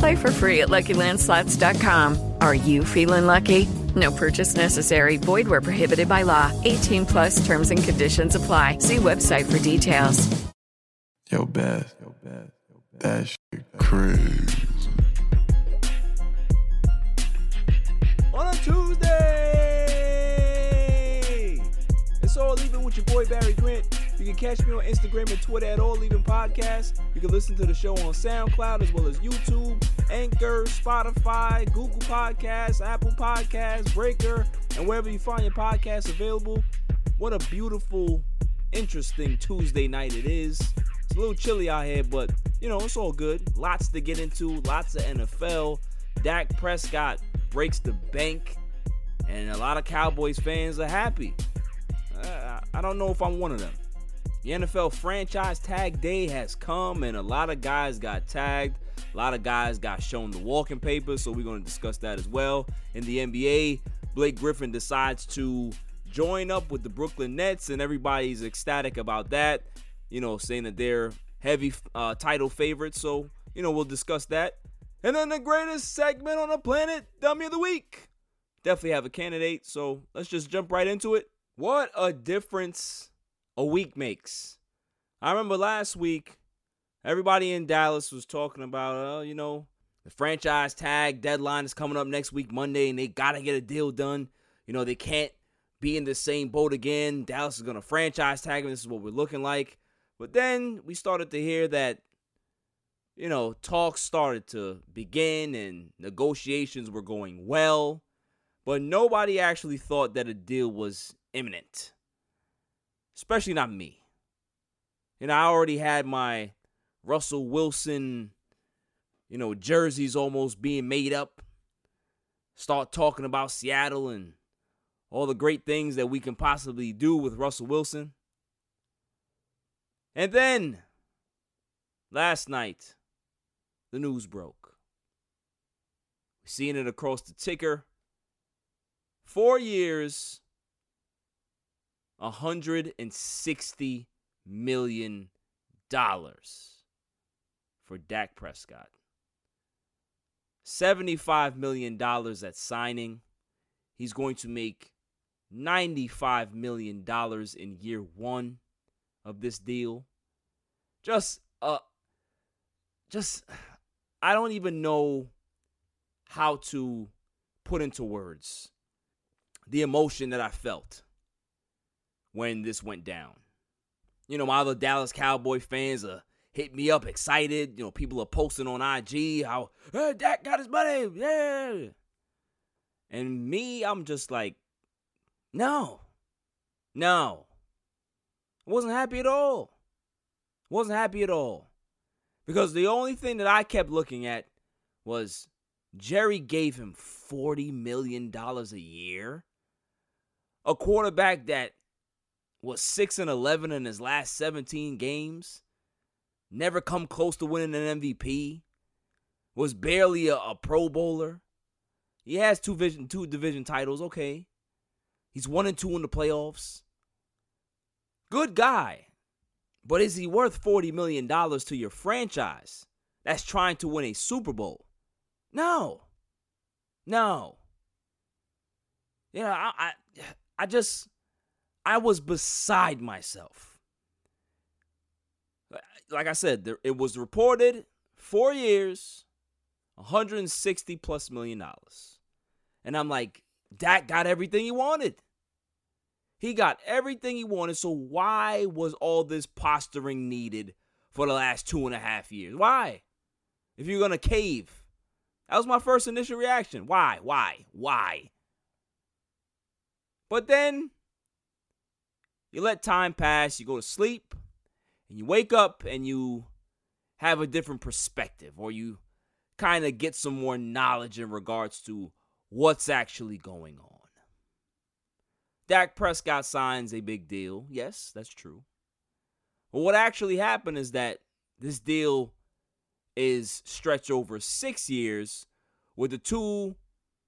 Play for free at LuckyLandSlots.com. Are you feeling lucky? No purchase necessary. Void where prohibited by law. 18 plus terms and conditions apply. See website for details. Yo, Beth. Yo, Beth. That shit crazy. on a Tuesday. It's all even with your boy Barry Grant. You can catch me on Instagram and Twitter at All Even Podcast. You can listen to the show on SoundCloud as well as YouTube, Anchor, Spotify, Google Podcasts, Apple Podcasts, Breaker, and wherever you find your podcasts available. What a beautiful, interesting Tuesday night it is. It's a little chilly out here, but you know, it's all good. Lots to get into, lots of NFL. Dak Prescott breaks the bank, and a lot of Cowboys fans are happy. Uh, I don't know if I'm one of them. The NFL franchise tag day has come, and a lot of guys got tagged. A lot of guys got shown the walking papers, so we're going to discuss that as well. In the NBA, Blake Griffin decides to join up with the Brooklyn Nets, and everybody's ecstatic about that. You know, saying that they're heavy uh, title favorites. So, you know, we'll discuss that. And then the greatest segment on the planet, Dummy of the Week. Definitely have a candidate, so let's just jump right into it. What a difference a week makes. I remember last week, everybody in Dallas was talking about, uh, you know, the franchise tag deadline is coming up next week, Monday, and they got to get a deal done. You know, they can't be in the same boat again. Dallas is going to franchise tag them. This is what we're looking like. But then we started to hear that you know, talks started to begin and negotiations were going well, but nobody actually thought that a deal was imminent. Especially not me. And I already had my Russell Wilson, you know, jerseys almost being made up. Start talking about Seattle and all the great things that we can possibly do with Russell Wilson. And then last night, the news broke. We're seeing it across the ticker. Four years, $160 million for Dak Prescott. $75 million at signing. He's going to make $95 million in year one of this deal. Just a, just I don't even know how to put into words the emotion that I felt when this went down. You know, my other Dallas Cowboy fans are hit me up excited. You know, people are posting on IG how hey, Dak got his money. Yeah. And me, I'm just like, no. No. I wasn't happy at all. Wasn't happy at all. Because the only thing that I kept looking at was Jerry gave him $40 million a year. A quarterback that was 6 and 11 in his last 17 games, never come close to winning an MVP, was barely a, a Pro Bowler. He has two division two division titles, okay. He's 1 and 2 in the playoffs. Good guy. But is he worth $40 million to your franchise that's trying to win a Super Bowl? No. No. You know, I, I, I just, I was beside myself. Like I said, there, it was reported four years, 160 plus million dollars. And I'm like, Dak got everything he wanted. He got everything he wanted. So why was all this posturing needed for the last two and a half years? Why? If you're gonna cave. That was my first initial reaction. Why? Why? Why? But then you let time pass, you go to sleep, and you wake up and you have a different perspective, or you kind of get some more knowledge in regards to what's actually going on. Dak Prescott signs a big deal. Yes, that's true. But what actually happened is that this deal is stretched over six years, with the two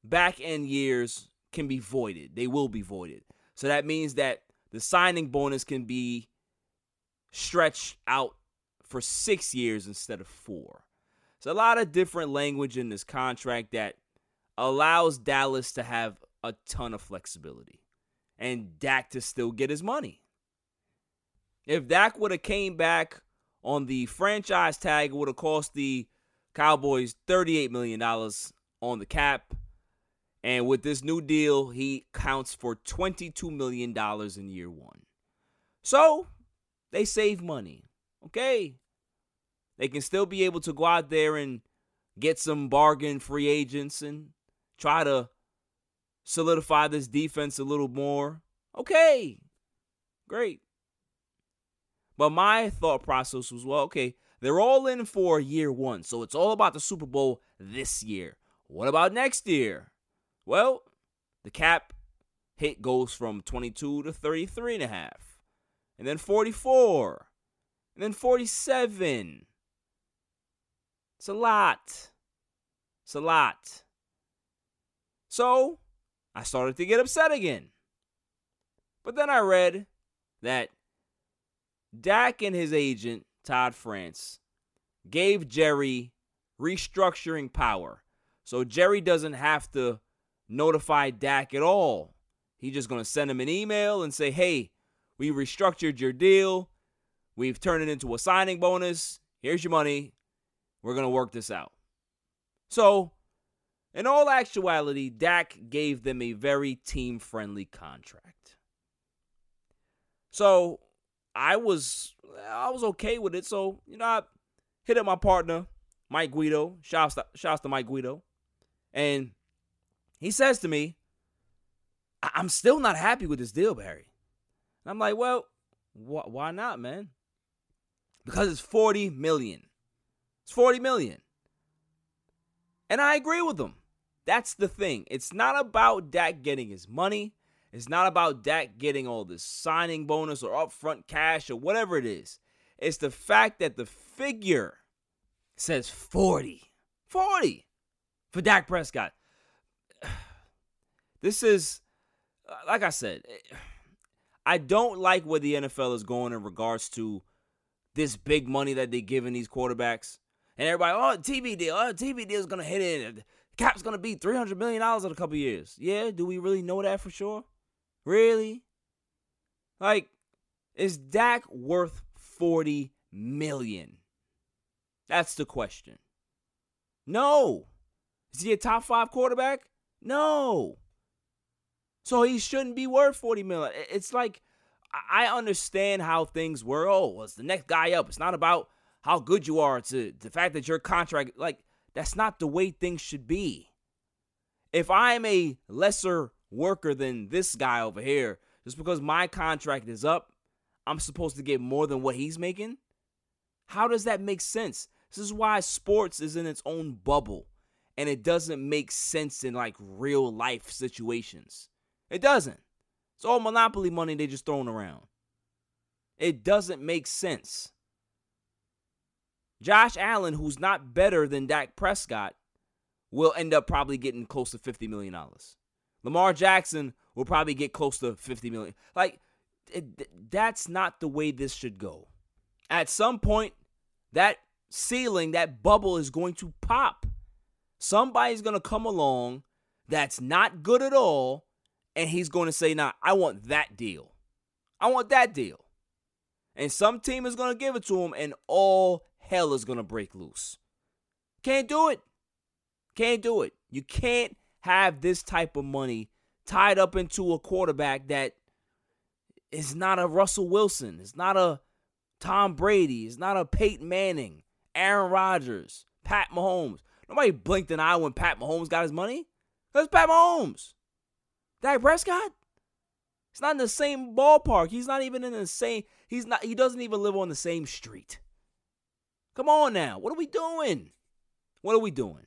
back end years can be voided. They will be voided. So that means that the signing bonus can be stretched out for six years instead of four. It's a lot of different language in this contract that allows Dallas to have a ton of flexibility and Dak to still get his money. If Dak would have came back on the franchise tag, it would have cost the Cowboys $38 million on the cap. And with this new deal, he counts for $22 million in year one. So they save money. Okay. They can still be able to go out there and get some bargain free agents and try to solidify this defense a little more. Okay. Great. But my thought process was well, okay, they're all in for year one. So it's all about the Super Bowl this year. What about next year? Well, the cap hit goes from 22 to 33 and a half. And then 44. And then 47. It's a lot. It's a lot. So, I started to get upset again. But then I read that Dak and his agent, Todd France, gave Jerry restructuring power. So Jerry doesn't have to notify Dak at all. He's just going to send him an email and say, hey, we restructured your deal. We've turned it into a signing bonus. Here's your money. We're going to work this out. So, in all actuality, Dak gave them a very team friendly contract. So, I was I was okay with it. So, you know, I hit up my partner, Mike Guido. Shouts to, shouts to Mike Guido. And he says to me, I'm still not happy with this deal, Barry. And I'm like, well, wh- why not, man? Because it's 40 million. It's 40 million. And I agree with him. That's the thing. It's not about Dak getting his money. It's not about Dak getting all this signing bonus or upfront cash or whatever it is. It's the fact that the figure says 40. 40 for Dak Prescott. This is, like I said, I don't like where the NFL is going in regards to this big money that they're giving these quarterbacks. And everybody, oh, TV deal, oh, TV deal is going to hit it. Cap's going to be $300 million in a couple years. Yeah, do we really know that for sure? Really? Like, is Dak worth 40 million? That's the question. No. Is he a top five quarterback? No. So he shouldn't be worth 40 million. It's like I understand how things were. Oh, well, it's the next guy up. It's not about how good you are. It's the fact that your contract, like, that's not the way things should be. If I'm a lesser worker than this guy over here, just because my contract is up, I'm supposed to get more than what he's making? How does that make sense? This is why sports is in its own bubble and it doesn't make sense in like real life situations. It doesn't. It's all monopoly money they just throwing around. It doesn't make sense. Josh Allen, who's not better than Dak Prescott, will end up probably getting close to $50 million. Lamar Jackson will probably get close to 50 million. Like it, that's not the way this should go. At some point, that ceiling, that bubble is going to pop. Somebody's going to come along that's not good at all and he's going to say, "Nah, I want that deal. I want that deal." And some team is going to give it to him and all hell is going to break loose. Can't do it. Can't do it. You can't have this type of money tied up into a quarterback that is not a Russell Wilson. It's not a Tom Brady. It's not a Peyton Manning, Aaron Rodgers, Pat Mahomes. Nobody blinked an eye when Pat Mahomes got his money. That's Pat Mahomes. Dak Prescott? He's not in the same ballpark. He's not even in the same. He's not. He doesn't even live on the same street. Come on now. What are we doing? What are we doing?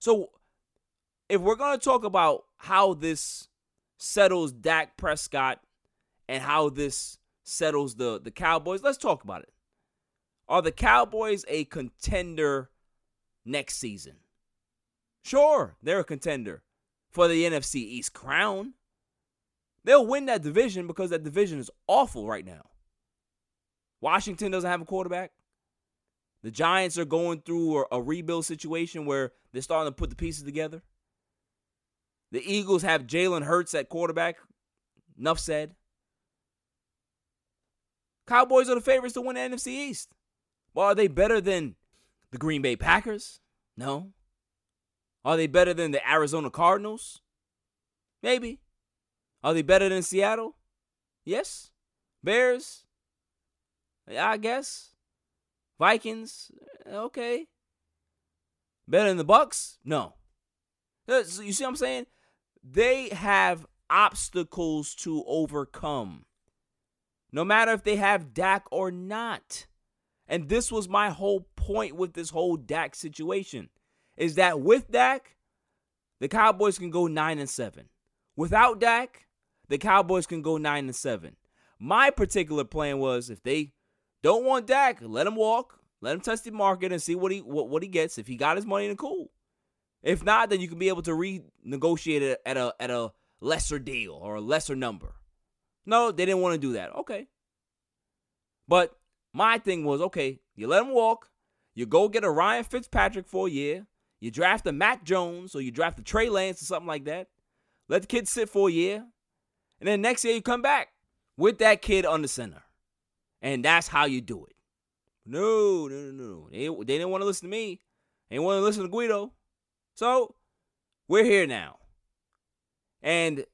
So, if we're gonna talk about how this settles Dak Prescott and how this settles the the Cowboys, let's talk about it. Are the Cowboys a contender next season? Sure, they're a contender for the NFC East crown. They'll win that division because that division is awful right now. Washington doesn't have a quarterback. The Giants are going through a, a, rebuild situation where they're starting to put the pieces together. The Eagles have Jalen Hurts at quarterback. Enough said. Cowboys are the favorites to win the NFC East. Well, are they better than the Green Bay Packers? No. Are they better than the Arizona Cardinals? Maybe. Are they better than Seattle? Yes. Bears? I guess. Vikings? Okay. Better than the Bucks? No. Uh, you see what I'm saying? They have obstacles to overcome. No matter if they have Dak or not. And this was my whole point with this whole Dak situation. Is that with Dak, the Cowboys can go 9 and 7. Without Dak, the Cowboys can go 9 and 7. My particular plan was if they don't want Dak, let him walk, let him test the market and see what he what, what he gets. If he got his money, then cool. If not, then you can be able to renegotiate it at a at a lesser deal or a lesser number. No, they didn't want to do that. Okay. But my thing was okay, you let him walk, you go get a Ryan Fitzpatrick for a year, you draft a Mac Jones or you draft a Trey Lance or something like that. Let the kid sit for a year. And then next year you come back with that kid on the center. And that's how you do it. No, no, no, no. They, they didn't want to listen to me. They didn't want to listen to Guido. So we're here now. And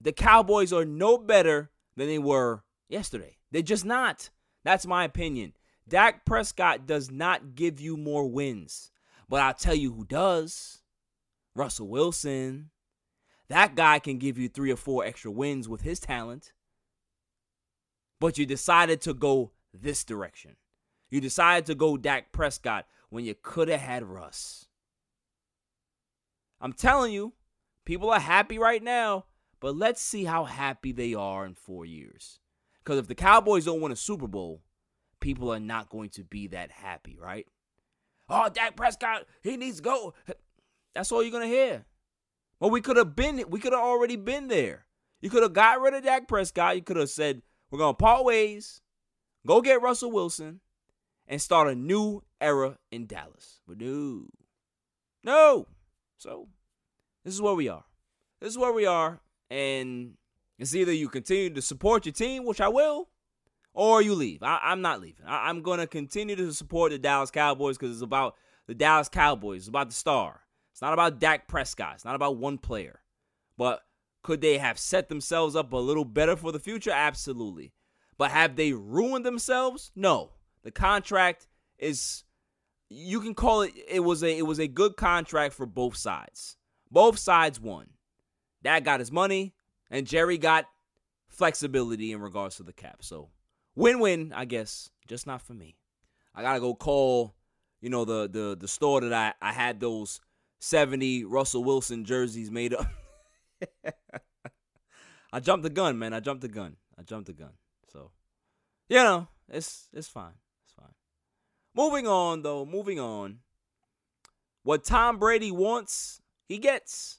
the Cowboys are no better than they were yesterday. They're just not. That's my opinion. Dak Prescott does not give you more wins. But I'll tell you who does Russell Wilson. That guy can give you three or four extra wins with his talent. But you decided to go this direction. You decided to go Dak Prescott when you could have had Russ. I'm telling you, people are happy right now, but let's see how happy they are in four years. Because if the Cowboys don't win a Super Bowl, people are not going to be that happy, right? Oh, Dak Prescott, he needs to go. That's all you're to hear. Well, we could have been, we could have already been there. You could have got rid of Dak Prescott. You could have said, we're to part ways, go get Russell Wilson, and start a new era in Dallas. But no. No. So, this is where we are. This is where we are. And it's either you continue to support your team, which I will, or you leave. I, am not leaving. I, I'm going to continue to support the Dallas Cowboys because it's about the Dallas Cowboys. It's about the star. It's not about Dak Prescott. It's not about one player. But could they have set themselves up a little better for the future? Absolutely. But have they ruined themselves? No. The contract is you can call it it was a it was a good contract for both sides. Both sides won. Dak got his money and Jerry got flexibility in regards to the cap. So win-win, I guess, just not for me. I got to go call, you know, the the the store that I I had those 70 Russell Wilson jerseys made up. I jumped the gun, man. I jumped the gun. I jumped the gun. So, you know, it's it's fine. It's fine. Moving on though, moving on. What Tom Brady wants, he gets.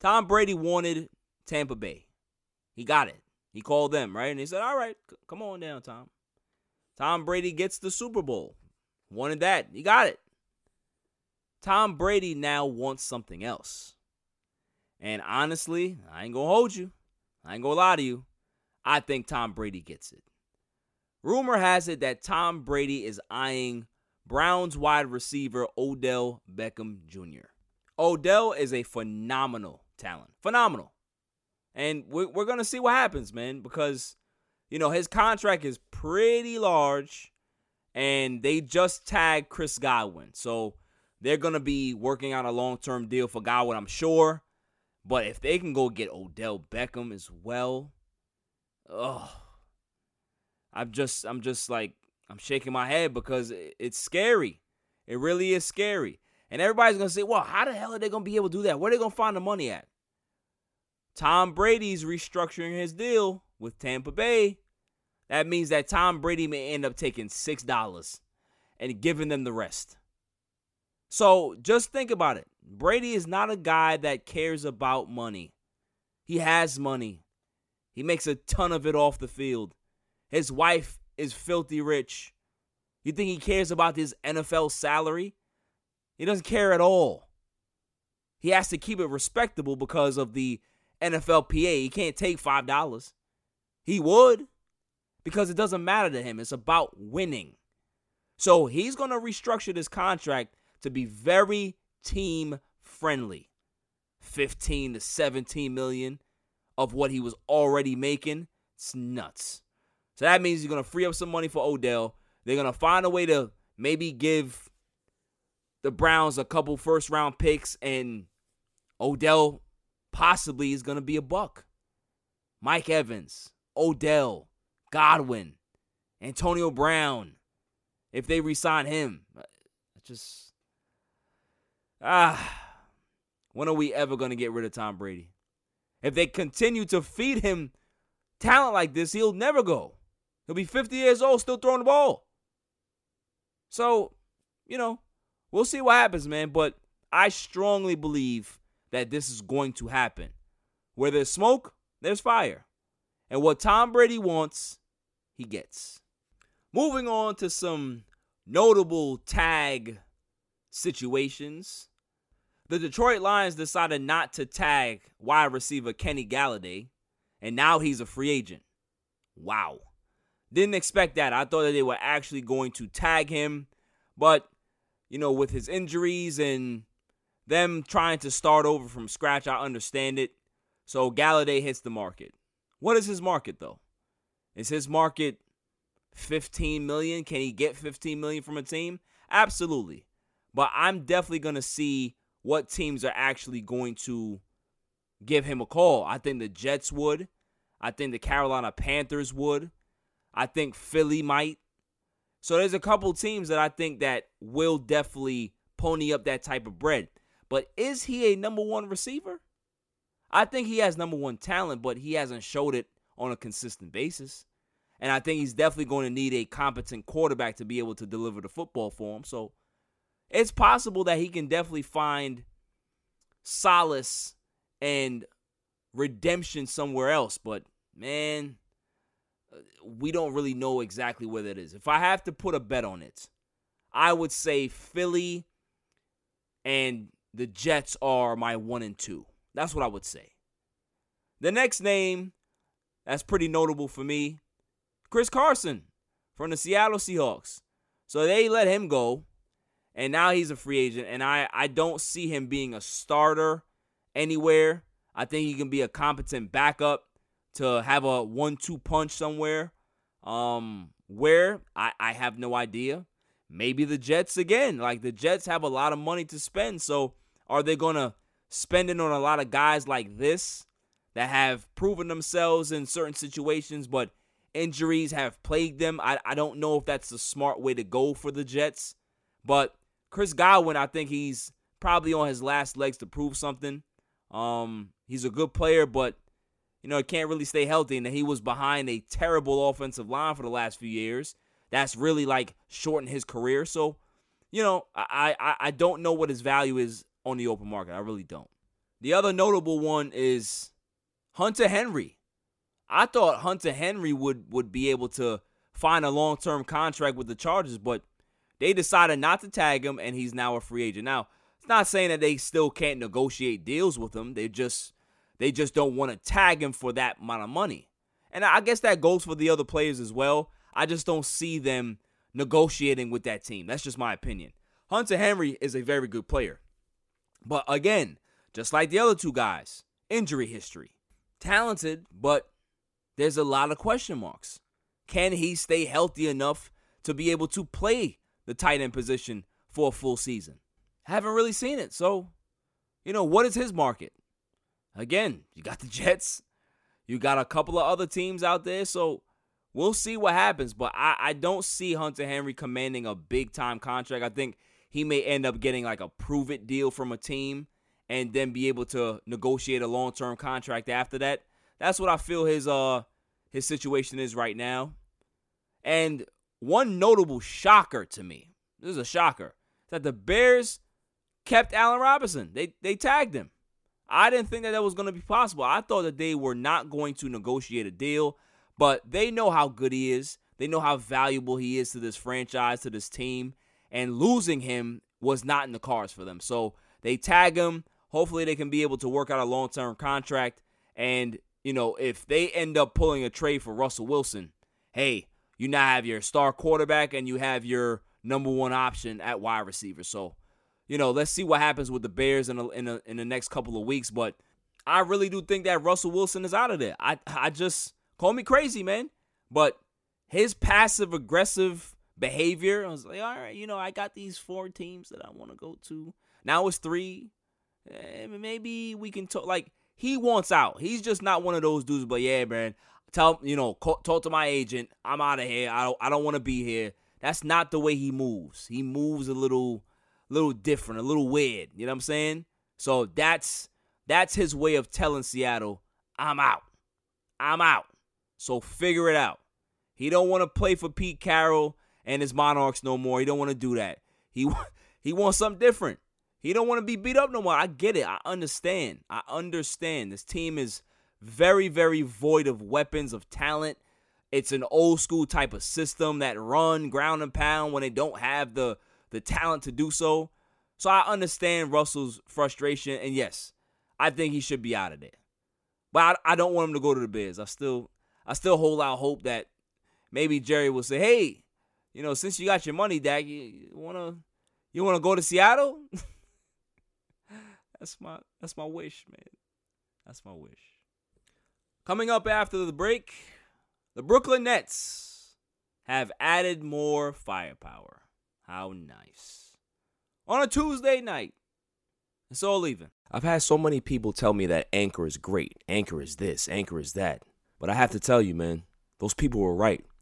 Tom Brady wanted Tampa Bay. He got it. He called them, right? And he said, "All right, c- come on down, Tom." Tom Brady gets the Super Bowl. Wanted that. He got it. Tom Brady now wants something else. And honestly, I ain't to hold you. I ain't to lie to you. I think Tom Brady gets it. Rumor has it that Tom Brady is eyeing Browns wide receiver Odell Beckham Jr. Odell is a phenomenal talent. Phenomenal. And we're, we're going to see what happens, man, because, you know, his contract is pretty large and they just tagged Chris Godwin. So they're going to be working on a long term deal for Godwin, I'm sure. But if they can go get Odell Beckham as well, oh, I'm just, I'm just like, I'm shaking my head because it's scary. It really is scary. And everybody's going to say, well, how the hell are they going to be able to do that? Where are they going to find the money at? Tom Brady's restructuring his deal with Tampa Bay. That means that Tom Brady may end up taking $6 and giving them the rest. So just think about it. Brady is not a guy that cares about money. He has money. He makes a ton of it off the field. His wife is filthy rich. You think he cares about his NFL salary? He doesn't care at all. He has to keep it respectable because of the NFLPA. He can't take $5. He would because it doesn't matter to him. It's about winning. So he's going to restructure this contract to be very team friendly. 15 to 17 million of what he was already making. It's nuts. So that means he's going to free up some money for Odell. They're going to find a way to maybe give the Browns a couple first round picks and Odell possibly is going to be a buck. Mike Evans, Odell, Godwin, Antonio Brown, if they resign him. Just ah when are we ever going to get rid of Tom Brady? If they continue to feed him talent like this, he'll never go. He'll be 50 years old still throwing the ball. So, you know, we'll see what happens, man, but I strongly believe that this is going to happen. Where there's smoke, there's fire. And what Tom Brady wants, he gets. Moving on to some notable tag situations. The Detroit Lions decided not to tag wide receiver Kenny Golladay, and now he's a free agent. Wow. Didn't expect that. I thought that they were actually going to tag him, but you know, with his injuries and them trying to start over from scratch, I understand it. So Golladay hits the market. What is his market though? Is his market 15 million? Can he get 15 million from a team? Absolutely. But I'm definitely going to see what teams are actually going to give him a call. I think the Jets would. I think the Carolina Panthers would. I think Philly might. So there's a couple teams that I think that will definitely pony up that type of bread. But is he a number one receiver? I think he has number one talent, but he hasn't showed it on a consistent basis. And I think he's definitely going to need a competent quarterback to be able to deliver the football for him. So it's possible that he can definitely find solace and redemption somewhere else. But man, we don't really know exactly where that is. If I have to put a bet on it, I would say Philly and the Jets are my one and two. That's what I would say. The next name that's pretty notable for me Chris Carson from the Seattle Seahawks. So they let him go, and now he's a free agent. And I, I don't see him being a starter anywhere. I think he can be a competent backup to have a one two punch somewhere. Um, where I, I have no idea. Maybe the Jets again. Like the Jets have a lot of money to spend, so are they gonna spend it on a lot of guys like this that have proven themselves in certain situations, but injuries have plagued them? I, I don't know if that's the smart way to go for the Jets. But Chris Godwin, I think he's probably on his last legs to prove something. Um, he's a good player, but you know, he can't really stay healthy, and he was behind a terrible offensive line for the last few years. That's really like shortened his career. So, you know, I I, I don't know what his value is on the open market. I really don't. The other notable one is Hunter Henry. I thought Hunter Henry would would be able to find a long term contract with the Chargers, but they decided not to tag him, and he's now a free agent. Now, it's not saying that they still can't negotiate deals with him. They just they just don't want to tag him for that amount of money. And I guess that goes for the other players as well. I just don't see them negotiating with that team. That's just my opinion. Hunter Henry is a very good player. But again, just like the other two guys, injury history. talented, but there's a lot of question marks. Can he stay healthy enough to be able to play the tight end position for a full season? Haven't really seen it. So, you know, what is his market? Again, you got the Jets, you got a couple of other teams out there. So, we'll see what happens. But I, I don't see Hunter Henry commanding a big time contract. I think he may end up getting like a prove it deal from a team and then be able to negotiate a long term contract after that. That's what I feel his uh his situation is right now. And one notable shocker to me, this is a shocker, that the Bears kept Allen Robinson. They they tagged him. I didn't think that that was going to be possible. I thought that they were not going to negotiate a deal, but they know how good he is. They know how valuable he is to this franchise, to this team, and losing him was not in the cards for them. So they tag him. Hopefully, they can be able to work out a long term contract. And, you know, if they end up pulling a trade for Russell Wilson, hey, you now have your star quarterback and you have your number one option at wide receiver. So, you know, let's see what happens with the Bears in a, in, a, in the next couple of weeks. But I really do think that Russell Wilson is out of there. I I just call me crazy, man, but his passive aggressive behavior, I was like, all right, you know, I got these four teams that I want to go to. Now it's three. Eh, maybe we can talk. Like he wants out. He's just not one of those dudes. But yeah, man, tell you know, talk to my agent. I'm out of here. I don't. I don't want to be here. That's not the way he moves. He moves a little, little different, a little weird. You know what I'm saying? So that's that's his way of telling Seattle, I'm out. I'm out. So figure it out. He don't want to play for Pete Carroll and his Monarchs no more. He don't want to do that. He he wants something different. He don't want to be beat up no more. I get it. I understand. I understand. This team is very, very void of weapons, of talent. It's an old school type of system that run ground and pound when they don't have the the talent to do so. So I understand Russell's frustration, and yes, I think he should be out of there. But I, I don't want him to go to the Bears. I still I still hold out hope that maybe Jerry will say, "Hey, you know, since you got your money, Dak, you wanna you wanna go to Seattle?" That's my that's my wish, man. That's my wish. Coming up after the break, the Brooklyn Nets have added more firepower. How nice. On a Tuesday night. It's all even. I've had so many people tell me that Anchor is great. Anchor is this, Anchor is that. But I have to tell you, man, those people were right.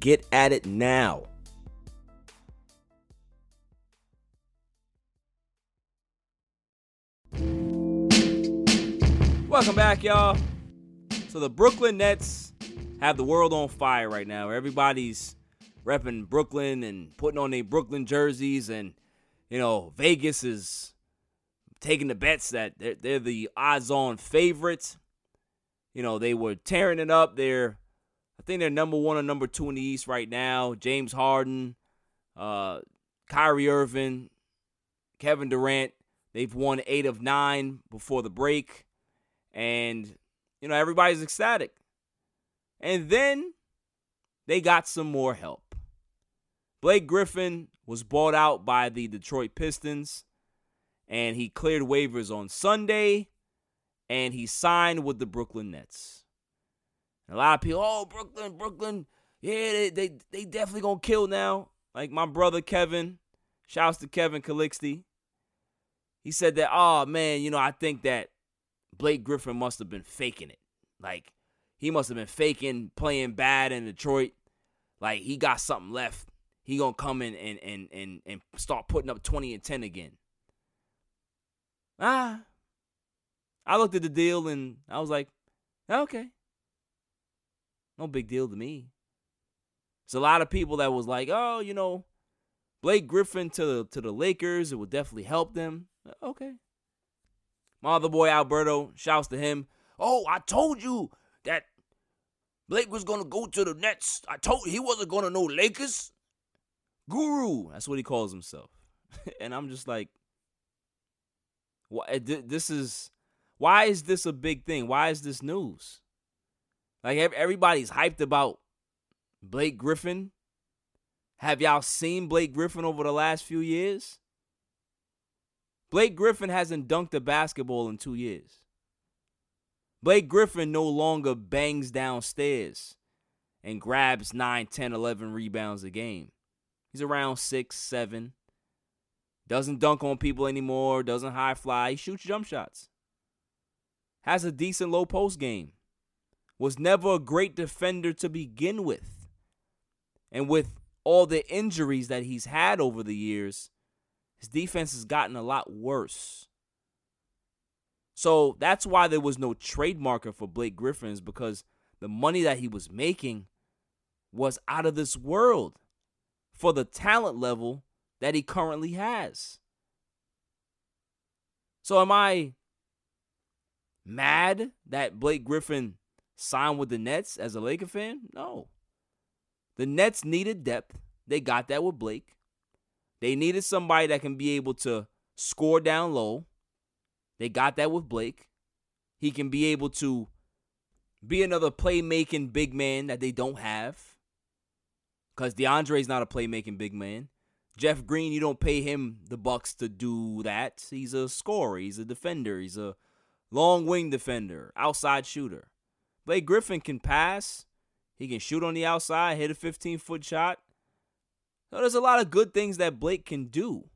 Get at it now. Welcome back, y'all. So the Brooklyn Nets have the world on fire right now. Everybody's repping Brooklyn and putting on their Brooklyn jerseys, and you know Vegas is taking the bets that they're, they're the odds-on favorites. You know they were tearing it up. They're I think they're number one or number two in the East right now. James Harden, uh, Kyrie Irving, Kevin Durant. They've won eight of nine before the break. And, you know, everybody's ecstatic. And then they got some more help. Blake Griffin was bought out by the Detroit Pistons, and he cleared waivers on Sunday, and he signed with the Brooklyn Nets. And a lot of people, oh Brooklyn, Brooklyn, yeah, they they, they definitely gonna kill now. Like my brother Kevin, shouts to Kevin Calixty. He said that, oh man, you know, I think that Blake Griffin must have been faking it. Like he must have been faking playing bad in Detroit. Like he got something left. He gonna come in and and and and start putting up 20 and 10 again. Ah. I looked at the deal and I was like, okay. No big deal to me. There's a lot of people that was like, oh, you know, Blake Griffin to the to the Lakers, it would definitely help them. Uh, okay. My other boy Alberto, shouts to him. Oh, I told you that Blake was gonna go to the Nets. I told he wasn't gonna know Lakers. Guru, that's what he calls himself. and I'm just like, what? Eh, this is why is this a big thing? Why is this news? Like everybody's hyped about Blake Griffin. Have y'all seen Blake Griffin over the last few years? Blake Griffin hasn't dunked a basketball in two years. Blake Griffin no longer bangs downstairs and grabs 9, 10, 11 rebounds a game. He's around 6, 7. Doesn't dunk on people anymore, doesn't high fly, he shoots jump shots. Has a decent low post game. Was never a great defender to begin with. And with all the injuries that he's had over the years, his defense has gotten a lot worse. So that's why there was no trade marker for Blake Griffins because the money that he was making was out of this world for the talent level that he currently has. So am I mad that Blake Griffin signed with the Nets as a Laker fan? No. The Nets needed depth. They got that with Blake. They needed somebody that can be able to score down low. They got that with Blake. He can be able to be another playmaking big man that they don't have. Because DeAndre's not a playmaking big man. Jeff Green, you don't pay him the bucks to do that. He's a scorer. He's a defender. He's a long wing defender, outside shooter. Blake Griffin can pass. He can shoot on the outside, hit a 15 foot shot. So there's a lot of good things that Blake can do.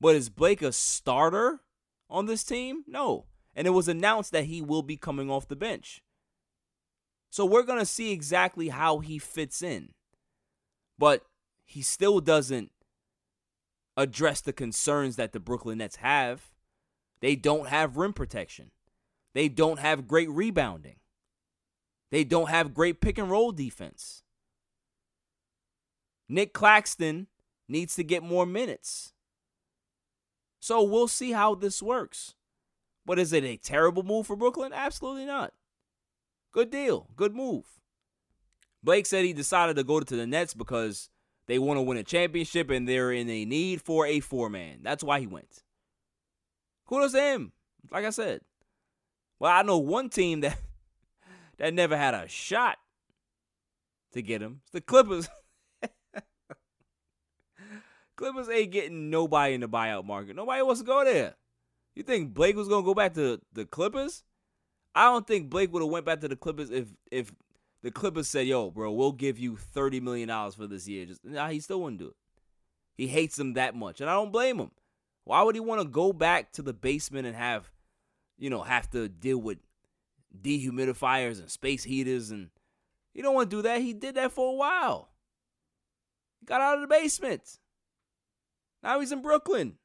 But is Blake a starter on this team? No. And it was announced that he will be coming off the bench. So we're going to see exactly how he fits in. But he still doesn't address the concerns that the Brooklyn Nets have. They don't have rim protection. They don't have great rebounding. They don't have great pick and roll defense. Nic Claxton needs to get more minutes. So we'll see how this works. But is it a terrible move for Brooklyn? Absolutely not. Good deal. Good move. Blake said he decided to go to the Nets because they want to win a championship and they're in a need for a four man. That's why he went. Kudos to him. Like I said. Well, I know one team that that never had a shot to get him. It's the Clippers. Clippers ain't getting nobody in the buyout market. Nobody wants to go there. You think Blake was gonna go back to the Clippers? I don't think Blake would have went back to the Clippers if if the Clippers said, "Yo, bro, we'll give you thirty million dollars for this year." Just nah, he still wouldn't do it. He hates them that much, and I don't blame him. Why would he want to go back to the basement and have, you know, have to deal with dehumidifiers and space heaters and you don't want to do that. He did that for a while. He got out of the basement. Now he's in Brooklyn.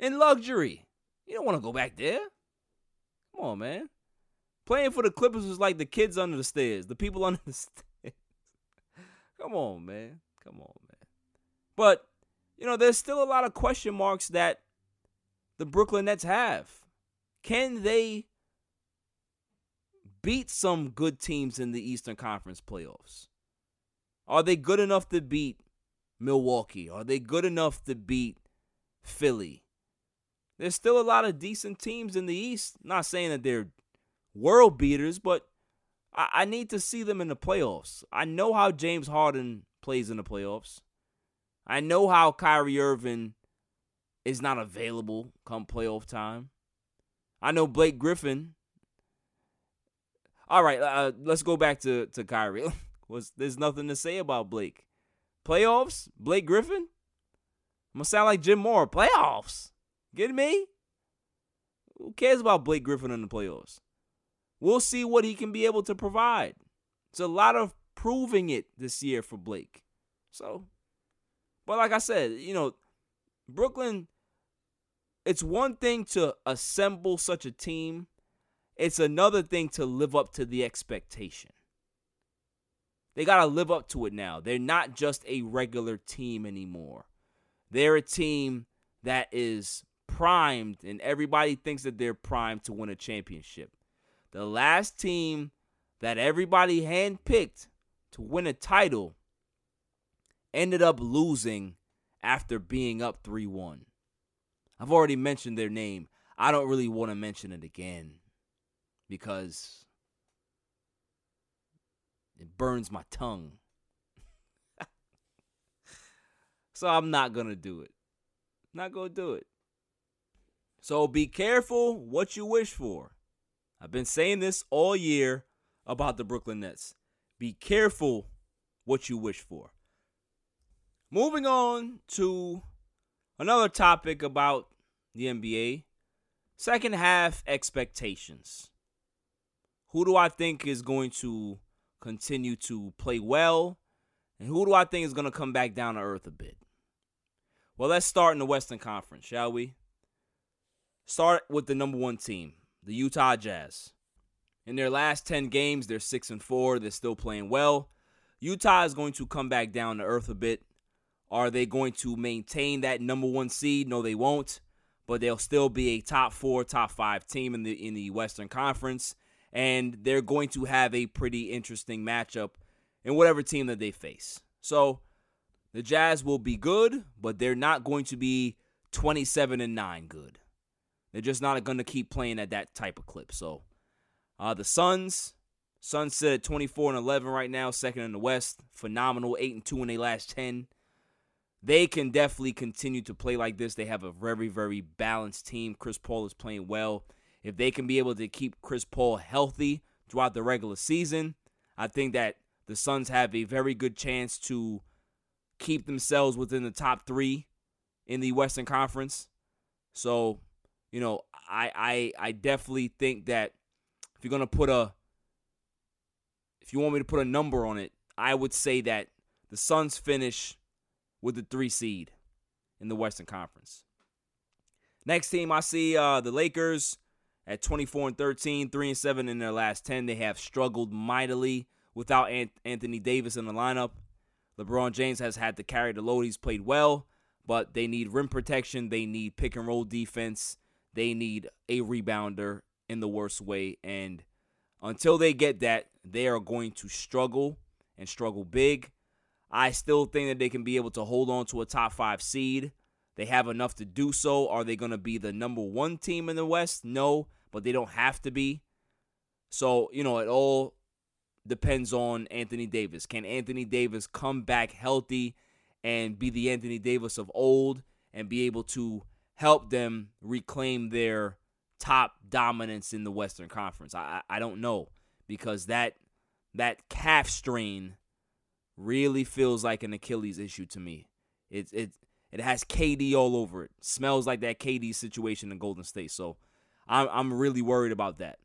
In luxury. You don't want to go back there. Come on, man. Playing for the Clippers was like the kids under the stairs, the people under the stairs. Come on, man. Come on, man. But, you know, there's still a lot of question marks that the Brooklyn Nets have. Can they beat some good teams in the Eastern Conference playoffs? Are they good enough to beat Milwaukee? Are they good enough to beat Philly? There's still a lot of decent teams in the East. not saying that they're world beaters, but I, I need to see them in the playoffs. I know how James Harden plays in the playoffs. I know how Kyrie Irving is not available come playoff time. I know Blake Griffin all right, uh, let's go back to to Kyrie. Was there's nothing to say about Blake? Playoffs? Blake Griffin? I'm gonna sound like Jim Mora. Playoffs? Get me? Who cares about Blake Griffin in the playoffs? We'll see what he can be able to provide. It's a lot of proving it this year for Blake. So, but like I said, you know, Brooklyn. It's one thing to assemble such a team it's another thing to live up to the expectation. They got to live up to it now. They're not just a regular team anymore. They're a team that is primed, and everybody thinks that they're primed to win a championship. The last team that everybody handpicked to win a title ended up losing after being up 3 1. I've already mentioned their name. I don't really want to mention it again because it burns my tongue. so I'm not going to do it. Not going to do it. So be careful what you wish for. I've been saying this all year about the Brooklyn Nets. Be careful what you wish for. Moving on to another topic about the NBA second half expectations. Who do I think is going to continue to play well? And who do I think is going to come back down to earth a bit? Well, let's start in the Western Conference, shall we? Start with the number one team, the Utah Jazz. In their last 10 games, they're 6 and 4. They're still playing well. Utah is going to come back down to earth a bit. Are they going to maintain that number one seed? No, they won't. But they'll still be a top four, top five team in the in the Western Conference, and they're going to have a pretty interesting matchup in whatever team that they face. So the Jazz will be good, but they're not going to be 27 and 9 good. They're just not going to keep playing at that type of clip. So uh, the Suns, Suns sit at 24 and 11 right now, second in the West. Phenomenal, 8 and 2 in their last 10 they can definitely continue to play like this. They have a very, very balanced team. Chris Paul is playing well. If they can be able to keep Chris Paul healthy throughout the regular season, I think that the Suns have a very good chance to keep themselves within the top three in the Western Conference. So, you know, I I I definitely think that if you're gonna put a if you want me to put a number on it, I would say that the Suns finish with the three seed in the Western Conference. Next team, I see uh, the Lakers at 24 and 13, 3 and 7 in their last 10. They have struggled mightily without Anthony Davis in the lineup. LeBron James has had to carry the load. He's played well, but they need rim protection. They need pick and roll defense. They need a rebounder in the worst way. And until they get that, they are going to struggle and struggle big. I still think that they can be able to hold on to a top five seed. They have enough to do so. Are they going to be the number one team in the West? No, but they don't have to be. So, you know, it all depends on Anthony Davis. Can Anthony Davis come back healthy and be the Anthony Davis of old and be able to help them reclaim their top dominance in the Western Conference? I, I don't know because that that calf strain really feels like an Achilles issue to me. It it it has KD all over it. Smells like that KD situation in Golden State. So I'm I'm really worried about that.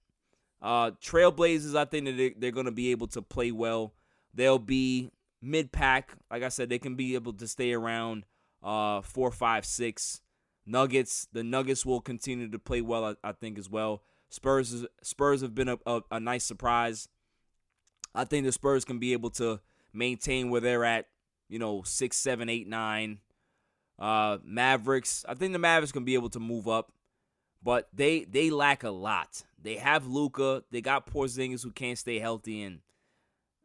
Uh, Trailblazers, I think that they, they're going to be able to play well. They'll be mid pack. Like I said, they can be able to stay around uh, four, five, six. Nuggets, the Nuggets will continue to play well, I, I think, as well. Spurs, Spurs have been a, a, a nice surprise. I think the Spurs can be able to maintain where they're at, you know, six, seven, eight, nine. Uh, Mavericks, I think the Mavericks can be able to move up, but they they lack a lot. They have Luka. they got Porzingis who can't stay healthy, and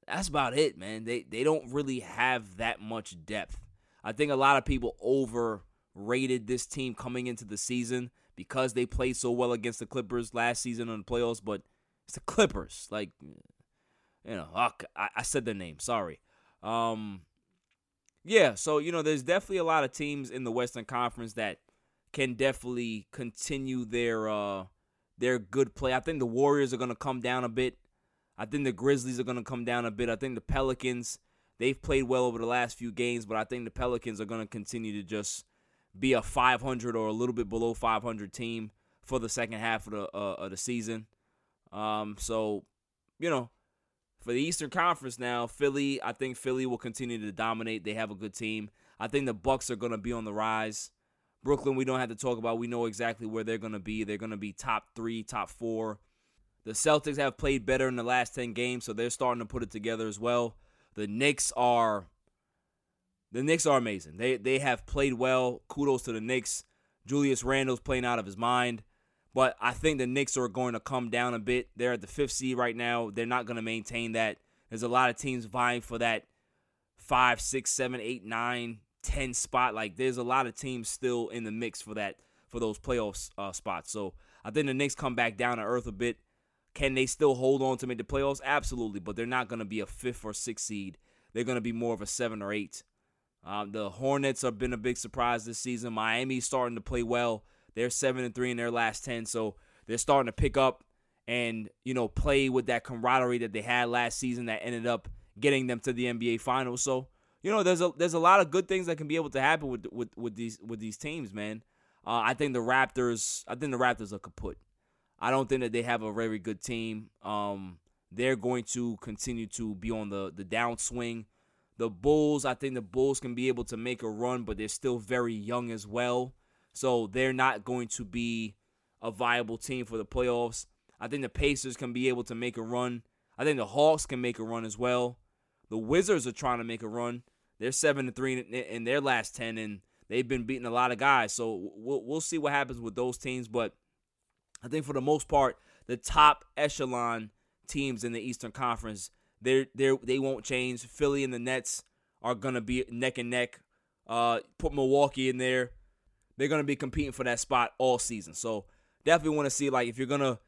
that's about it, man. They they don't really have that much depth. I think a lot of people overrated this team coming into the season because they played so well against the Clippers last season in the playoffs, but it's the Clippers. Like you know, I, I said the name. Sorry. Um, yeah, so you know, there's definitely a lot of teams in the Western Conference that can definitely continue their uh their good play. I think the Warriors are going to come down a bit. I think the Grizzlies are going to come down a bit. I think the Pelicans they've played well over the last few games, but I think the Pelicans are going to continue to just be a 500 or a little bit below 500 team for the second half of the uh, of the season. Um, so you know, for the Eastern Conference now, Philly, I think Philly will continue to dominate. They have a good team. I think the Bucks are going to be on the rise. Brooklyn, we don't have to talk about. We know exactly where they're going to be. They're going to be top 3, top 4. The Celtics have played better in the last 10 games, so they're starting to put it together as well. The Knicks are the Knicks are amazing. They they have played well. Kudos to the Knicks. Julius Randle's playing out of his mind. But I think the Knicks are going to come down a bit. They're at the fifth seed right now. They're not going to maintain that. There's a lot of teams vying for that five, six, seven, eight, nine, ten spot. Like there's a lot of teams still in the mix for that for those playoff uh, spots. So I think the Knicks come back down to earth a bit. Can they still hold on to make the playoffs? Absolutely, but they're not going to be a fifth or sixth seed. They're going to be more of a seven or eight. Um, the Hornets have been a big surprise this season. Miami's starting to play well. They're seven and three in their last ten, so they're starting to pick up and you know play with that camaraderie that they had last season that ended up getting them to the NBA Finals. So you know there's a there's a lot of good things that can be able to happen with with, with these with these teams, man. Uh, I think the Raptors. I think the Raptors are kaput. I don't think that they have a very good team. Um, they're going to continue to be on the the downswing. The Bulls, I think the Bulls can be able to make a run, but they're still very young as well. So they're not going to be a viable team for the playoffs. I think the Pacers can be able to make a run. I think the Hawks can make a run as well. The Wizards are trying to make a run. They're seven to three in their last ten, and they've been beating a lot of guys. So we'll we'll see what happens with those teams. But I think for the most part, the top echelon teams in the Eastern Conference, they're they they won't change. Philly and the Nets are gonna be neck and neck. Uh, put Milwaukee in there. They're gonna be competing for that spot all season. So definitely want to see like if you're gonna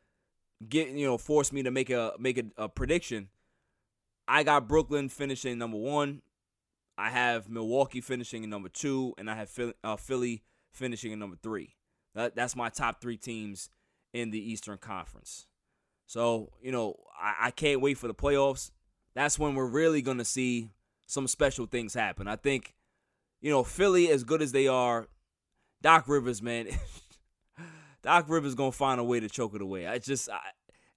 get you know force me to make a make a, a prediction. I got Brooklyn finishing number one. I have Milwaukee finishing in number two, and I have Philly, uh, Philly finishing in number three. That, that's my top three teams in the Eastern Conference. So, you know, I, I can't wait for the playoffs. That's when we're really going to see some special things happen. I think, you know, Philly, as good as they are, Doc Rivers, man, Doc Rivers going to find a way to choke it away. I just, I,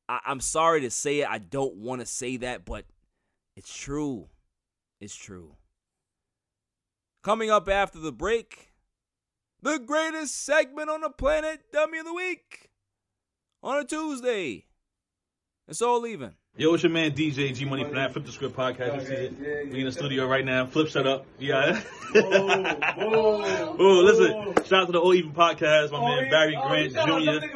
I, I'm sorry to say it. I don't want to say that, but it's true. It's true. Coming up after the break, the greatest segment on the planet, Dummy of the Week, on a Tuesday. It's all even. Yo, it's your man DJ G Money from that Flip the Script podcast. You see it? We in the studio right now. Flip, shut up. Yeah. oh, listen. Shout out to the All Even podcast. My man Barry oh, Grant Jr.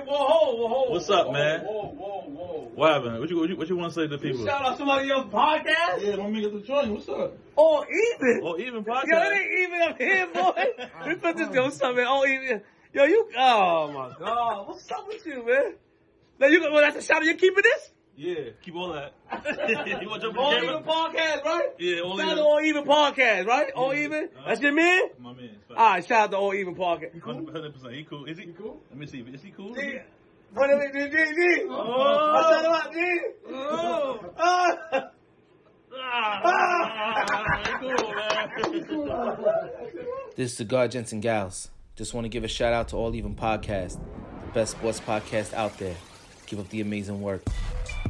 What's up, man? What happened? What you what you, what you want to say to the people? Shout out to somebody else's podcast. Yeah, my nigga the joint. What's up? All even. All Even podcast. Yo, it ain't even up here, boy. we put this yo something. All even. Yo, you. Oh my god. What's up with you, man? Now you. Well, that's a shout out. You keeping this? Yeah, keep all that. you want to jump All in even podcast, right? Yeah, all even. Shout out to All Even podcast, right? All Even. Uh-huh. That's your man. My man. All right, shout out to All Even podcast. Hundred percent. He cool. Is he? cool? Let me see. Is he cool? D. What is it, D? D. D. Oh. I said about D. Oh. Ah. Ah, he cool, man. This is Cigar Gents and Gals. Just want to give a shout out to All Even Podcast, the best sports podcast out there. Keep up the amazing work.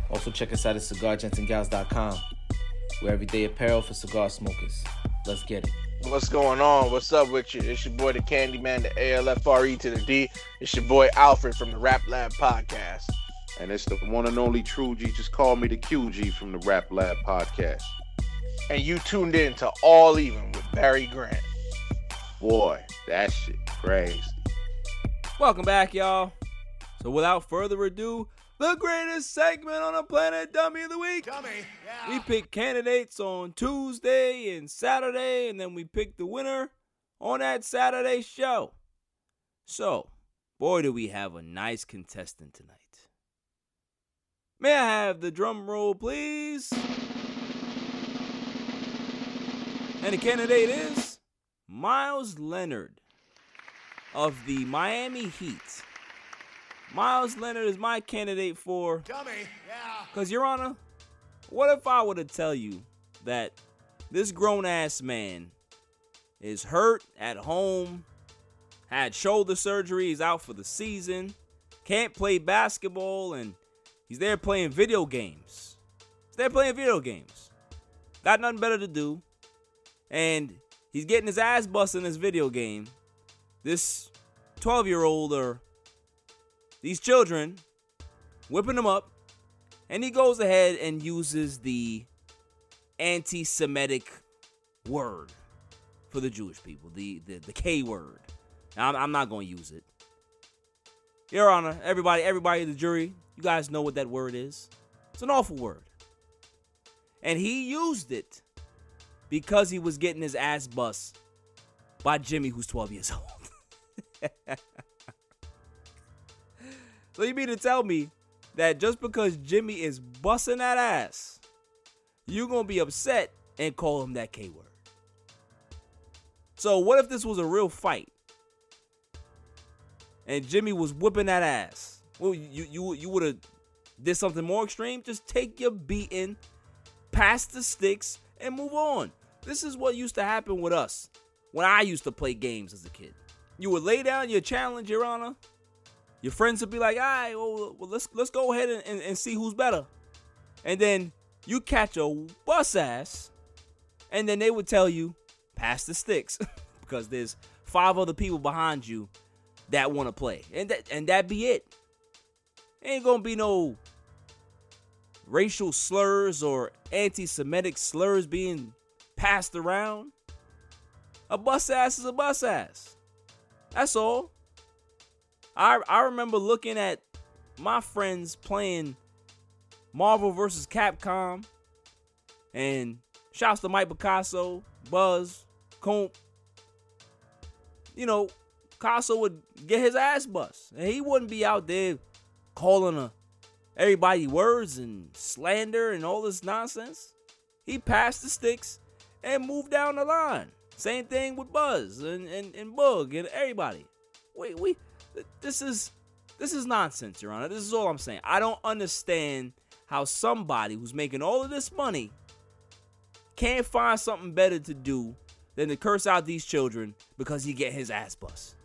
Also check us out at cigargentsandgals.com. We're everyday apparel for cigar smokers. Let's get it. What's going on? What's up with you? It's your boy, the Candyman, the ALFRE E to the D. It's your boy, Alfred from the Rap Lab Podcast. And it's the one and only True G. Just call me the QG from the Rap Lab podcast. And you tuned in to All Even with Barry Grant. Boy, that shit crazy. Welcome back, y'all. So without further ado, the greatest segment on the planet, Dummy of the Week. Dummy, yeah. We pick candidates on Tuesday and Saturday, and then we pick the winner on that Saturday show. So, boy, do we have a nice contestant tonight. May I have the drum roll, please? And the candidate is Meyers Leonard of the Miami Heat. Meyers Leonard is my candidate for. Dummy, yeah. Because, Your Honor, what if I were to tell you that this grown ass man is hurt at home, had shoulder surgery, he's out for the season, can't play basketball, and he's there playing video games? He's there playing video games. Got nothing better to do. And he's getting his ass busted in this video game. This 12 year old or these children whipping them up. And he goes ahead and uses the anti Semitic word for the Jewish people, the, the, the K word. Now, I'm, I'm not going to use it. Your Honor, everybody, everybody in the jury, you guys know what that word is. It's an awful word. And he used it because he was getting his ass bust by Jimmy, who's 12 years old. so you mean to tell me that just because Jimmy is busting that ass, you're gonna be upset and call him that K word? So what if this was a real fight? And Jimmy was whipping that ass. Well, you you you would have did something more extreme. Just take your beating, pass the sticks, and move on. This is what used to happen with us when I used to play games as a kid. You would lay down your challenge, Your Honor. Your friends would be like, all right, well, well let's let's go ahead and, and, and see who's better. And then you catch a bus ass, and then they would tell you, pass the sticks. because there's five other people behind you that want to play. And that and that be it. Ain't gonna be no racial slurs or anti-Semitic slurs being passed around. A bus ass is a bus ass. That's all. I I remember looking at my friends playing Marvel vs. Capcom. And shouts to Mike Picasso, Buzz, Comp. You know, Picasso would get his ass bust. And he wouldn't be out there calling a, everybody words and slander and all this nonsense. He passed the sticks and moved down the line. Same thing with Buzz and, and, and Bug and everybody. Wait, we this is this is nonsense, Your Honor. This is all I'm saying. I don't understand how somebody who's making all of this money can't find something better to do than to curse out these children because he get his ass bust.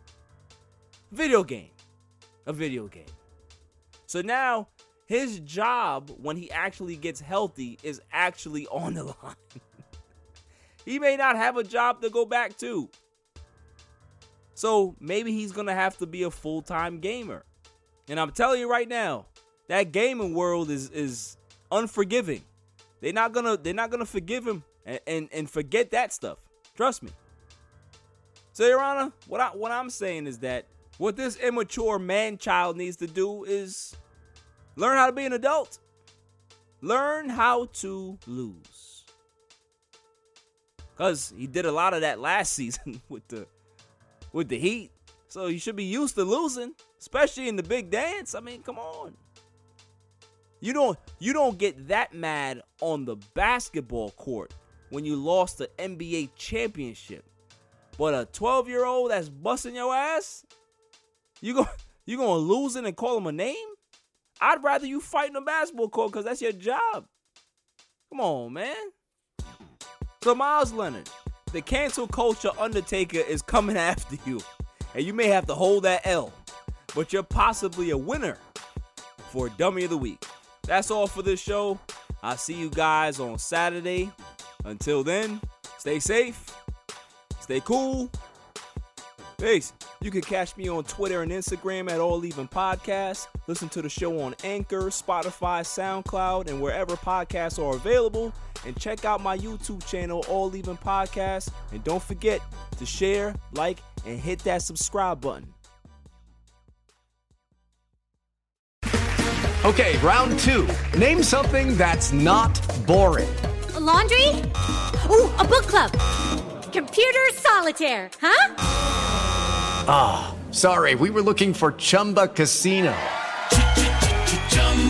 Video game. A video game. So now his job when he actually gets healthy is actually on the line. he may not have a job to go back to. So maybe he's going to have to be a full-time gamer. And I'm telling you right now, that gaming world is is unforgiving. They're not gonna they're not gonna forgive him and, and, and forget that stuff. Trust me. So, Your Honor, what I what I'm saying is that what this immature man child needs to do is learn how to be an adult. Learn how to lose. Cause he did a lot of that last season with the with the Heat. So you should be used to losing, especially in the big dance. I mean, come on. You don't you don't get that mad on the basketball court when you lost the NBA championship. But a 12 year old that's busting your ass, you go you gonna lose it and call him a name? I'd rather you fight in the basketball court because that's your job. Come on, man. So Meyers Leonard, the cancel culture Undertaker is coming after you, and you may have to hold that L, but you're possibly a winner for Dummy of the Week. That's all for this show. I'll see you guys on Saturday. Until then, stay safe, stay cool. Peace. You can catch me on Twitter and Instagram at All Even Podcast. Listen to the show on Anchor, Spotify, SoundCloud, and wherever podcasts are available. And check out my YouTube channel, All Even Podcast. And don't forget to share, like, and hit that subscribe button. Okay, round two. Name something that's not boring. A laundry? Ooh, a book club. Computer solitaire, huh? Ah, oh, sorry, we were looking for Chumba Casino.